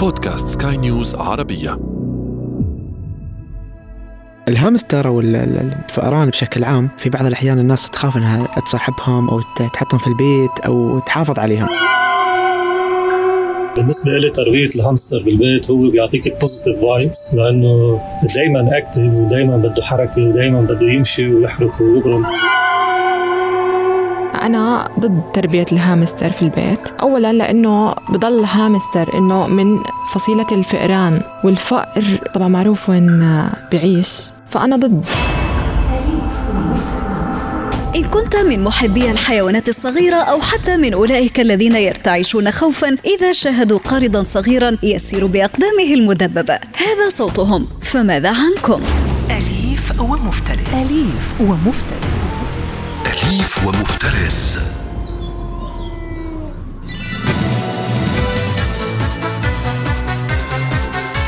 بودكاست سكاي نيوز عربية. الهامستر أو ال- ال- الفئران بشكل عام في بعض الأحيان الناس تخاف إنها تصاحبهم أو تحطهم في البيت أو تحافظ عليهم. بالنسبة لي تربية الهامستر بالبيت هو بيعطيك positive vibes لأنه دايما active ودايما بده حركة ودايما بده يمشي ويحرك ويبرم. أنا ضد تربية الهامستر في البيت. أولا لأنه بضل الهامستر إنه من فصيلة الفئران والفأر طبعا معروف وين بعيش فأنا ضد. إن كنت من محبي الحيوانات الصغيرة أو حتى من أولئك الذين يرتعشون خوفا إذا شاهدوا قارضا صغيرا يسير بأقدامه المدببة. هذا صوتهم. فماذا عنكم؟ أليف ومفترس. أليف ومفترس. أليف ومفترس.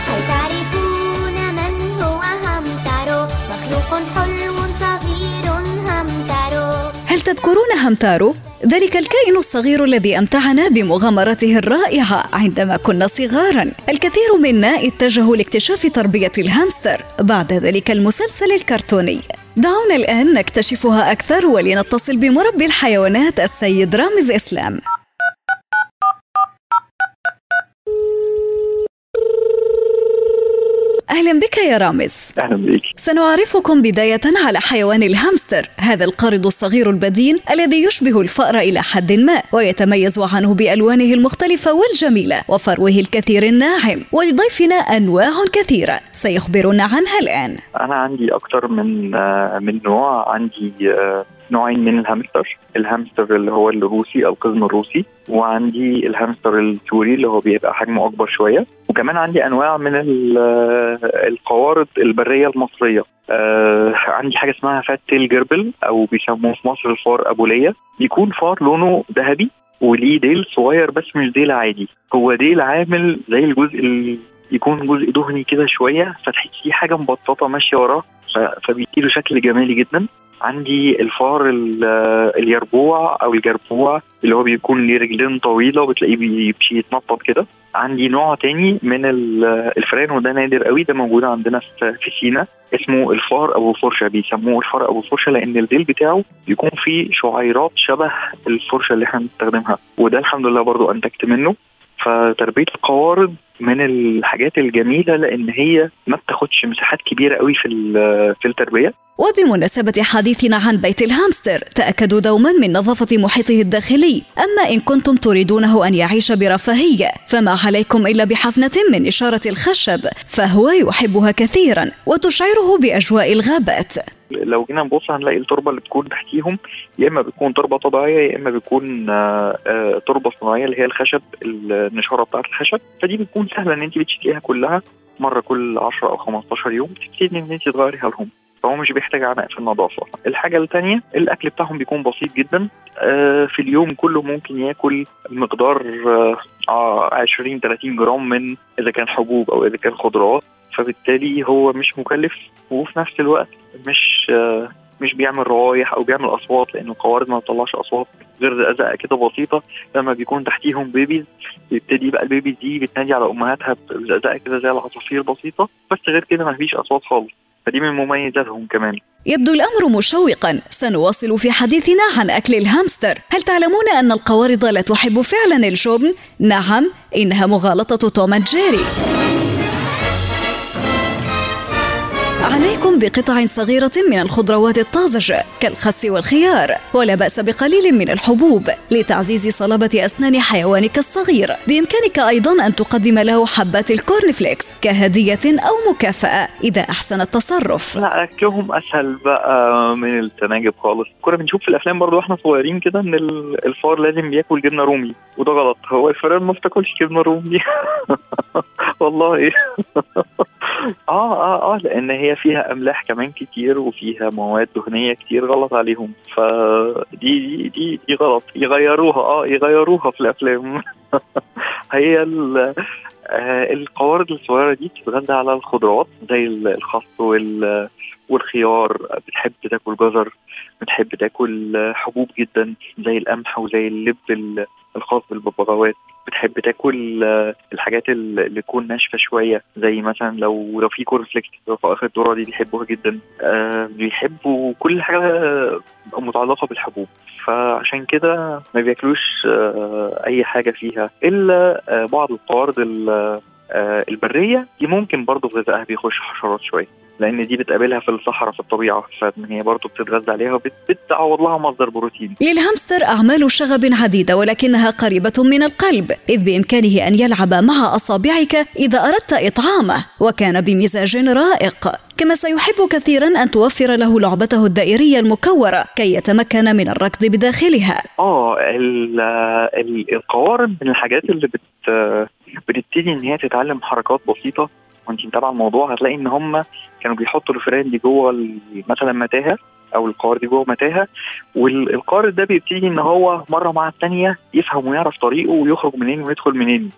هل تعرفون من هو همتارو مخلوق حلو صغير همتارو هل تذكرون همتارو؟ ذلك الكائن الصغير الذي أمتعنا بمغامرته الرائعة عندما كنا صغارا. الكثير منا اتجهوا لاكتشاف تربية الهامستر بعد ذلك المسلسل الكرتوني. دعونا الآن نكتشفها أكثر ولنتصل بمربي الحيوانات السيد رامز إسلام. أهلا بك يا رامز. أهلا بيك سنعرفكم بداية على حيوان الهامستر هذا القارض الصغير البدين الذي يشبه الفأر إلى حد ما ويتميز عنه بألوانه المختلفة والجميلة وفروه الكثير الناعم ولضيفنا أنواع كثيرة سيخبرنا عنها الآن. أنا عندي أكتر من آه، من نوع. عندي آه، نوعين من الهامستر. الهامستر اللي هو الروسي القزم الروسي وعندي الهامستر السوري اللي هو بيبقى حجمه أكبر شوية. وكمان عندي أنواع من آه، القوارض البرية المصرية. آه عندي حاجة اسمها fat-tailed gerbil أو بيسموه في مصر الفار أبو لية. بيكون فار لونه ذهبي وليه ديل صغير بس مش ديل عادي. هو ديل عامل زي الجزء ال- يكون جزء دهني كده شوية فتحسيه حاجة مبططة ماشية وراه فبيديله شكل جمالي جدا. عندي الفار ال- اليربوع أو الجربوع اللي هو بيكون ليه رجلين طويلة وبتلاقيه بيمشي يتنطط كده. عندي نوع تاني من ال- الفئران وده نادر قوي ده موجود عندنا في سينا اسمه الفار أبو فرشة. بيسموه الفار أبو فرشة لأن الديل بتاعه بيكون فيه شعيرات شبه الفرشة اللي إحنا بنستخدمها. وده الحمد لله برضو أنتجت منه. فتربية القوارض من الحاجات الجميلة لأن هي ما بتاخدش مساحات كبيرة قوي في في التربية. وبمناسبة حديثنا عن بيت الهامستر تأكدوا دوما من نظافة محيطه الداخلي. أما إن كنتم تريدونه أن يعيش برفاهية فما عليكم إلا بحفنة من إشارة الخشب فهو يحبها كثيرا وتشعره بأجواء الغابات. لو جينا نبص هنلاقي التربة اللي بتكون تحتيهم يا إما بتكون تربة طبيعية يا إما بتكون آه، آه، تربة صناعية اللي هي الخشب النشارة بتاعة الخشب. فدي بتكون سهلة إن أنت بتشتريها كلها مرة كل 10 أو 15 يوم تبتدي إن أنت تغيريها لهم. فهو مش بيحتاج عناء في النظافه الحاجة الثانية الأكل بتاعهم بيكون بسيط جدا. آه، في اليوم كله ممكن ياكل مقدار آه، آه، 20 30 جرام من إذا كان حبوب أو إذا كان خضروات. فبالتالي هو مش مكلف وفي نفس الوقت مش مش بيعمل روايح أو بيعمل أصوات لأن القوارض ما بتطلعش أصوات غير زقزقة كده بسيطة. لما بيكون تحتيهم babies بيبتدي بقى ال babies دي بتنادي على أمهاتها بزقزقة كده زي العصافير بسيطة بس غير كده ما فيش أصوات خالص. فدي من مميزاتهم كمان. يبدو الأمر مشوقا. سنواصل في حديثنا عن أكل الهامستر. هل تعلمون أن القوارض لا تحب فعلا الجبن؟ نعم إنها مغالطة توم وجيري. عليكم بقطع صغيرة من الخضروات الطازجة كالخس والخيار ولا بأس بقليل من الحبوب لتعزيز صلابة أسنان حيوانك الصغير. بإمكانك أيضا أن تقدم له حبات ال corn flakes كهدية أو مكافأة إذا أحسن التصرف. لا أكلهم أسهل بقى من التناجب خالص. كنا بنشوف في الأفلام برضو وإحنا صغيرين كده ال- الفار لازم بياكل جبنة رومي وده غلط. هو الفئران ما بتاكلش جبنة رومي. والله. آه آه آه لأن هي فيها أملاح كمان كتير وفيها مواد دهنية كتير غلط عليهم. فدي دي دي, دي غلط. يغيروها. آه يغيروها في الأفلام. هي آه، القوارض الصغيرة دي بتتغذى على الخضروات زي ال- الخس وال والخيار. بتحب تاكل جزر بتحب تاكل حبوب جدا زي القمح وزي اللب ال- الخاص بالببغاوات بتحب تاكل آه، الحاجات اللي تكون ناشفة شوية زي مثلا لو لو في corn flakes في آخر الذره دي بيحبوها جدا. آه، بيحبوا كل حاجة متعلقة بالحبوب. فعشان كده ما بياكلوش آه، أي حاجة فيها. إلا بعض القوارض البرية دي ممكن برضه في غذائها بيخش حشرات شوية. لأن دي بتقابلها في الصحراء في الطبيعة فهي برضه بتتغذى عليها وبتعوض لها مصدر بروتين. للهامستر أعمال شغب عديدة ولكنها قريبة من القلب إذ بإمكانه أن يلعب مع أصابعك إذا أردت إطعامه وكان بمزاج رائق. كما سيحب كثيرا أن توفر له لعبته الدائرية المكورة كي يتمكن من الركض بداخلها. آه القوارب من الحاجات اللي بت بتبتدي إن هي تتعلم حركات بسيطة وانت متابعه الموضوع هتلاقي إن هم كانوا بيحطوا الفئران دي جوه مثلا متاهة أو القار دي جوه متاهة والقار ده بيبتدي إن هو مرة مع الثانية يفهم ويعرف طريقه ويخرج منين ويدخل منين.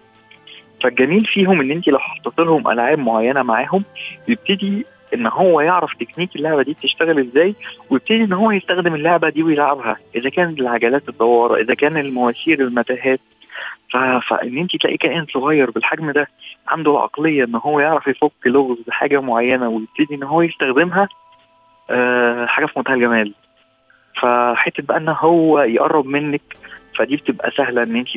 فالجميل فيهم إن انت لو حطيت لهم ألعاب معينة معاهم بيبتدي إن هو يعرف تكنيك اللعبة دي بتشتغل إزاي ويبتدي إن هو يستخدم اللعبة دي ويلعبها إذا كان العجلات الدوارة إذا كان المواسير المتاهات. فإن انت تلاقي كائن صغير بالحجم ده عنده العقليه إن هو يعرف يفك لغز حاجة معينة ويبتدي إن هو يستخدمها أه حاجة في منتهى الجمال. فحتة بقى إن هو يقرب منك فدي بتبقى سهلة إن انت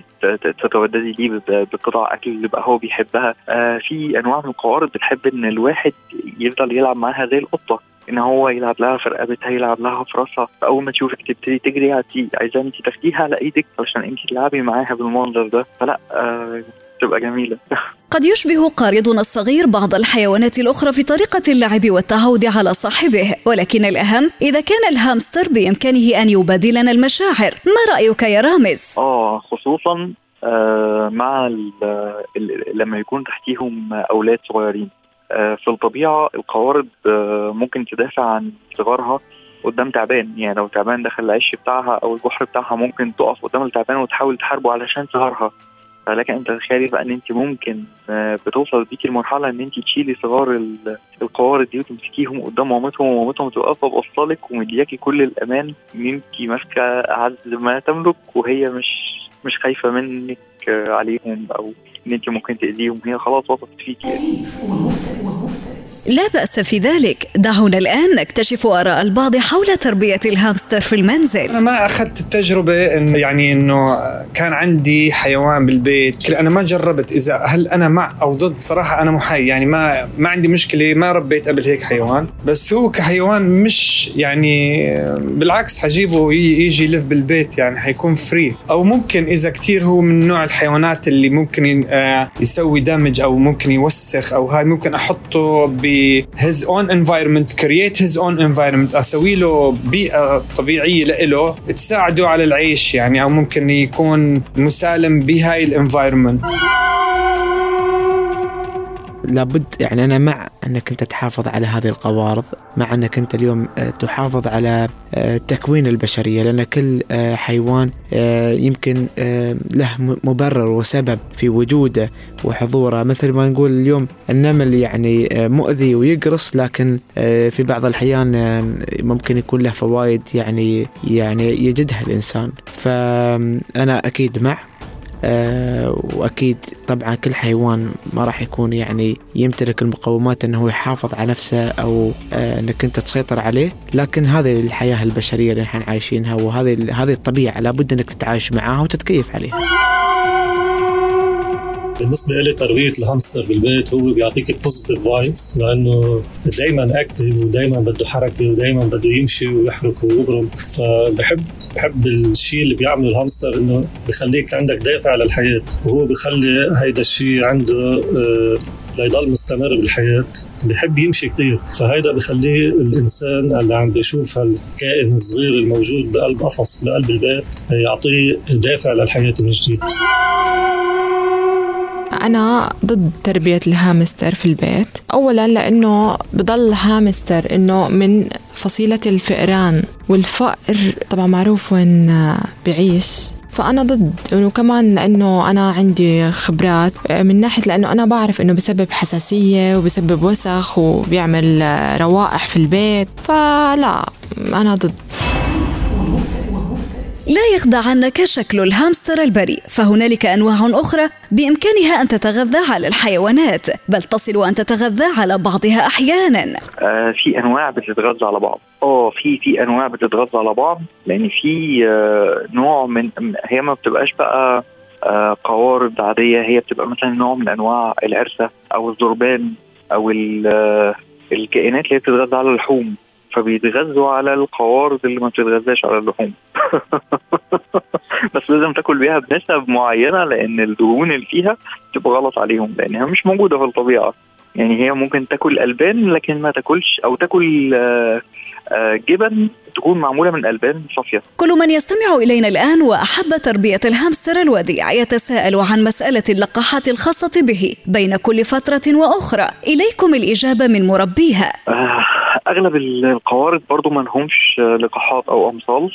تتوددي ليه بقطع أكل اللي بقى هو بيحبها. آه في أنواع من القوارض بتحب إن الواحد يفضل يلعب معاها زي القطة. إن هو يلعب لها في رقبتها يلعب لها في راسها فأول ما تشوفك تبتدي تجري عايزة أنت تاخديها على إيدك علشان أنت تلعبي معاها بالمنظر ده. فلا آه تبقى جميلة. قد يشبه قارضنا الصغير بعض الحيوانات الأخرى في طريقة اللعب والتعود على صاحبه. ولكن الأهم إذا كان الهامستر بإمكانه أن يبادلنا المشاعر. ما رأيك يا رامز؟ آه خصوصا آه مع لما يكون تحتيهم أولاد صغيرين. في الطبيعة القوارض آه ممكن تدافع عن صغارها قدام تعبان. يعني لو تعبان دخل العش بتاعها أو الجحر بتاعها ممكن تقف قدام التعبان وتحاول تحاربه علشان صغارها. فلك ان تتخيلي بقى إن أنت ممكن آه، بتوصل بيكي المرحلة إن أنت تشيلي صغار القوارض دي وتمسكيهم قدام مامتهم ومامتهم تبقى واقفه ومدياكي كل الأمان. ان انت ماسكة اعز ما تملك وهي مش مش خايفة منك آه، عليهم أو ان انت ممكن تأذيهم هي خلاص وثقت فيكي لا بأس في ذلك. دعونا الآن نكتشف آراء البعض حول تربية الهامستر في المنزل. أنا ما أخذت التجربة إنه يعني إنه كان عندي حيوان بالبيت. أنا ما جربت. إذا هل أنا مع أو ضد؟ صراحة أنا محايد. يعني ما ما عندي مشكلة. ما ربيت قبل هيك حيوان. بس هو كحيوان مش يعني بالعكس حجيبه يجي يلف بالبيت يعني حيكون free أو ممكن إذا كثير هو من نوع الحيوانات اللي ممكن يسوي damage أو ممكن يوسخ أو هاي ممكن أحطه ب his own environment create his own environment أسوي له بيئة طبيعية له تساعده على العيش يعني أو ممكن يكون مسالم بهاي ال environment لابد يعني أنا مع أنك أنت تحافظ على هذه القوارض مع أنك أنت اليوم آه، تحافظ على آه، تكوين البشرية لأن كل آه، حيوان يمكن له مبرر وسبب في وجوده وحضوره. مثل ما نقول اليوم النمل يعني مؤذي ويقرص لكن في بعض الأحيان ممكن يكون له فوائد يعني يعني يجدها الإنسان. فانا أكيد مع أه وأكيد طبعا كل حيوان ما راح يكون يعني يمتلك المقومات إنه يحافظ على نفسه أو أه إنك أنت تسيطر عليه. لكن هذه الحياة البشرية اللي إحنا عايشينها وهذه هذه الطبيعة لابد إنك تتعايش معاها وتتكيف عليها. بالنسبة لي تربيه الهامستر بالبيت هو بيعطيك ال positive vibes لأنه دائما active ودائما بده حركة ودائما بده يمشي ويحرك ويبرم. فبحب بحب الشيء اللي بيعمله الهامستر إنه بخليك عندك دافع للحياة. وهو بخلي هيدا الشيء عنده آه ليضل مستمر بالحياة. بحب يمشي كثير فهيدا بخليه الإنسان اللي عم بيشوف هالكائن الصغير الموجود بقلب قفص بقلب البيت يعطيه دافع للحياة من جديد. أنا ضد تربية الهامستر في البيت. أولا لأنه بضل هامستر إنه من فصيلة الفئران والفأر طبعا معروف وين بعيش فأنا ضد إنه كمان لأنه أنا عندي خبرات من ناحية لأنه أنا بعرف إنه بسبب حساسية وبسبب وسخ وبيعمل روائح في البيت. فلا أنا ضد. لا يخدع عنك شكل الهامستر البريء فهنالك أنواع أخرى بإمكانها أن تتغذى على الحيوانات بل تصل أن تتغذى على بعضها أحيانا. آه في أنواع بتتغذى على بعض. آه في في أنواع بتتغذى على بعض لأن في آه نوع من هي ما بتبقاش بقى آه قوارض عادية هي بتبقى مثلا نوع من أنواع العرسه أو الذربان أو آه، الكائنات اللي بتتغذى على اللحوم. فبيتغذوا على القوارض اللي ما بتتغذاش على اللحوم. بس لازم تاكل بيها بنسب معينة لأن الدهون اللي فيها تبقى غلط عليهم لأنها مش موجودة في الطبيعة. يعني هي ممكن تاكل ألبان لكن ما تاكلش أو تاكل آه، آه، جبن تكون معمولة من ألبان صافية. كل من يستمع إلينا الآن وأحب تربية الهامستر الوديع يتساءل عن مسألة اللقاحات الخاصة به بين كل فترة وأخرى. إليكم الإجابة من مربيها. آه، أغلب ال- القوارض برضو ما لهمش لقاحات أو أمصال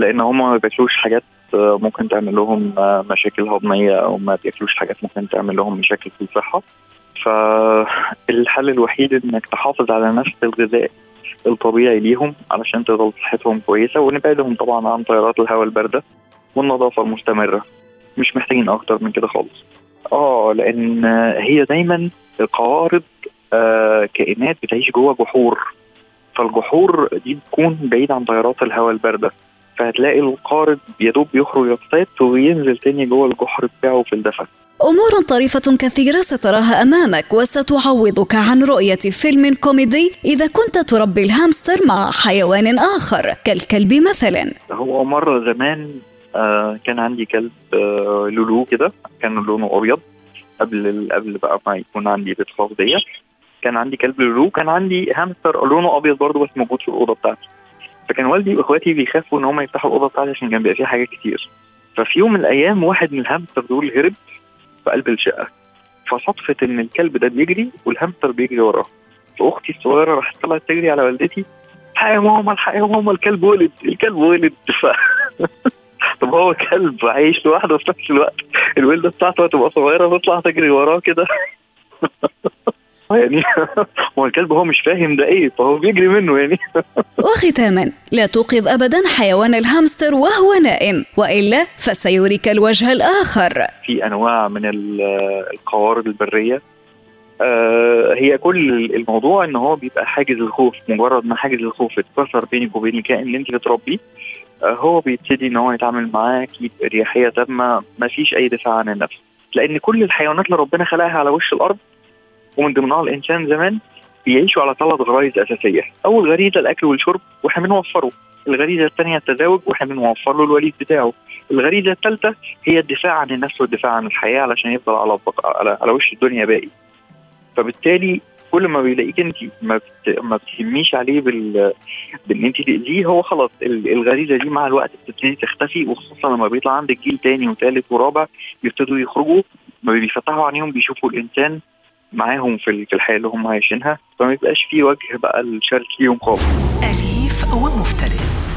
لأن هم ما بياكلوش حاجات آه، ممكن تعمل لهم آه، مشاكل هضمية أو ما بياكلوش حاجات ممكن تعمل لهم مشاكل في الصحة. فالحل الوحيد إنك تحافظ على نفس الغذاء الطبيعي ليهم علشان تفضل صحتهم كويسة ونبعدهم طبعا عن تيارات الهواء الباردة والنظافة المستمرة. مش محتاجين أكتر من كده خالص. آه لأن آه، هي دايما القوارض آه، كائنات بتعيش جوه جحور. فالجحور دي بتكون بعيد عن تيارات الهواء البارده. فهتلاقي القارض يا دوب يخرج يصطاد وينزل تاني جوه الجحر بتاعه في الدفا أمور طريفة كثيرة ستراها أمامك وستعوضك عن رؤية فيلم كوميدي إذا كنت تربي الهامستر مع حيوان آخر كالكلب مثلا. هو مرة زمان آه كان عندي كلب آه لولو كده كان لونه أبيض قبل قبل بقى ما يكون عندي بيت خاص بيا. كان عندي كلب لولو كان عندي هامستر لونه أبيض برضه بس موجود في الأوضة بتاعتي. فكان والدي وإخواتي بيخافوا إن هم يفتحوا الأوضة بتاعتي عشان كان بيبقى فيها حاجات كتير. ففي يوم من الأيام واحد من الهامستر دول هرب في قلب الشقة. فصدفة إن الكلب ده بيجري والهامستر بيجري وراه. فأختي الصغيرة راحت طلعت تجري على والدتي الحق يا ماما الحق يا ماما الكلب ولد الكلب ولد. ف... طب هو كلب عايش لوحده في نفس الوقت. الولدة بتاعته هتبقى صغيرة تطلع تجري وراه كده. يعني هو الكلب هو مش فاهم ده إيه فهو بيجري منه يعني. وختاما لا توقظ أبدا حيوان الهامستر وهو نائم وإلا فسيريك الوجه الآخر. في أنواع من ال- القوارض البرية. آه، هي كل الموضوع إن هو بيبقى حاجز الخوف مجرد ما حاجز الخوف اتكسر بينك وبين الكائن اللي أنت بتربيه آه، هو بيبتدي إن هو يتعامل معاكي باريحيه تامة ما فيش أي دفاع عن النفس. لأن كل الحيوانات اللي ربنا خلقها على وش الأرض ومن ضمنها الإنسان زمان بيعيشوا على ثلاث غرائز أساسية. أول غريزة الأكل والشرب وإحنا بنوفره. الغريزة الثانية التزاوج وإحنا بنوفر له الوليد بتاعه. الغريزة الثالثة هي الدفاع عن النفس والدفاع عن الحياة علشان يفضل على على, على وش الدنيا باقي. فبالتالي كل ما بيلاقيك أنت ما بت... ما بتهميش عليه بال بإن أنت تأذيه هو خلاص ال- الغريزة دي مع الوقت بتبتدي تختفي وخصوصا لما بيطلع عندك جيل تاني وثالث ورابع بيبتدوا يخرجوا ما بيفتحوا عينيهم بيشوفوا الإنسان معاهم في ال- في الحياة اللي هم عايشينها فما يبقاش في وجه بقى الشرك ليهم خالص. أليف ومفترس.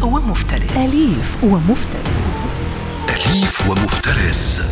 ومفترس. أليف ومفترس. أليف ومفترس.